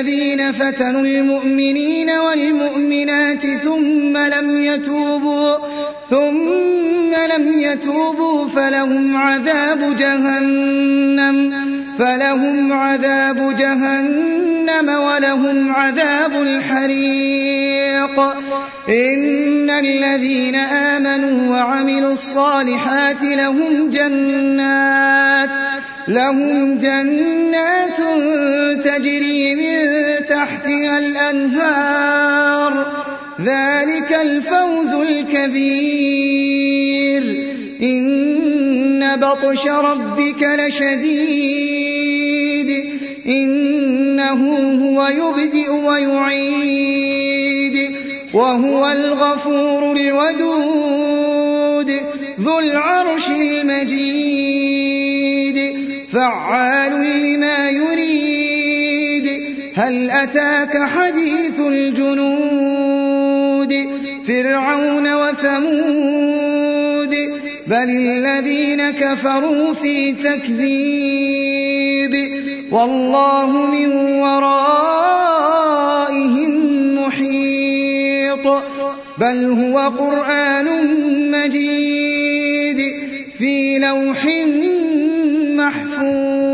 الذين فتنوا المؤمنين والمؤمنات ثم لم يتوبوا ثم لم يتوبوا فلهم عذاب جهنم فلهم عذاب جهنم ولهم عذاب الحريق. إن الذين آمنوا وعملوا الصالحات لهم جنات لهم جنات تجري من تحتها الأنهار. ذلك الفوز الكبير. إن بطش ربك لشديد. إنه هو يبدئ ويعيد. وهو الغفور الودود. ذو العرش المجيد. فعال لما يريد. هل أتاك حديث الجنود؟ فرعون وثمود. بل الذين كفروا في تكذيب. والله من ورائهم محيط. بل هو قرآن مجيد في لوح محفوظ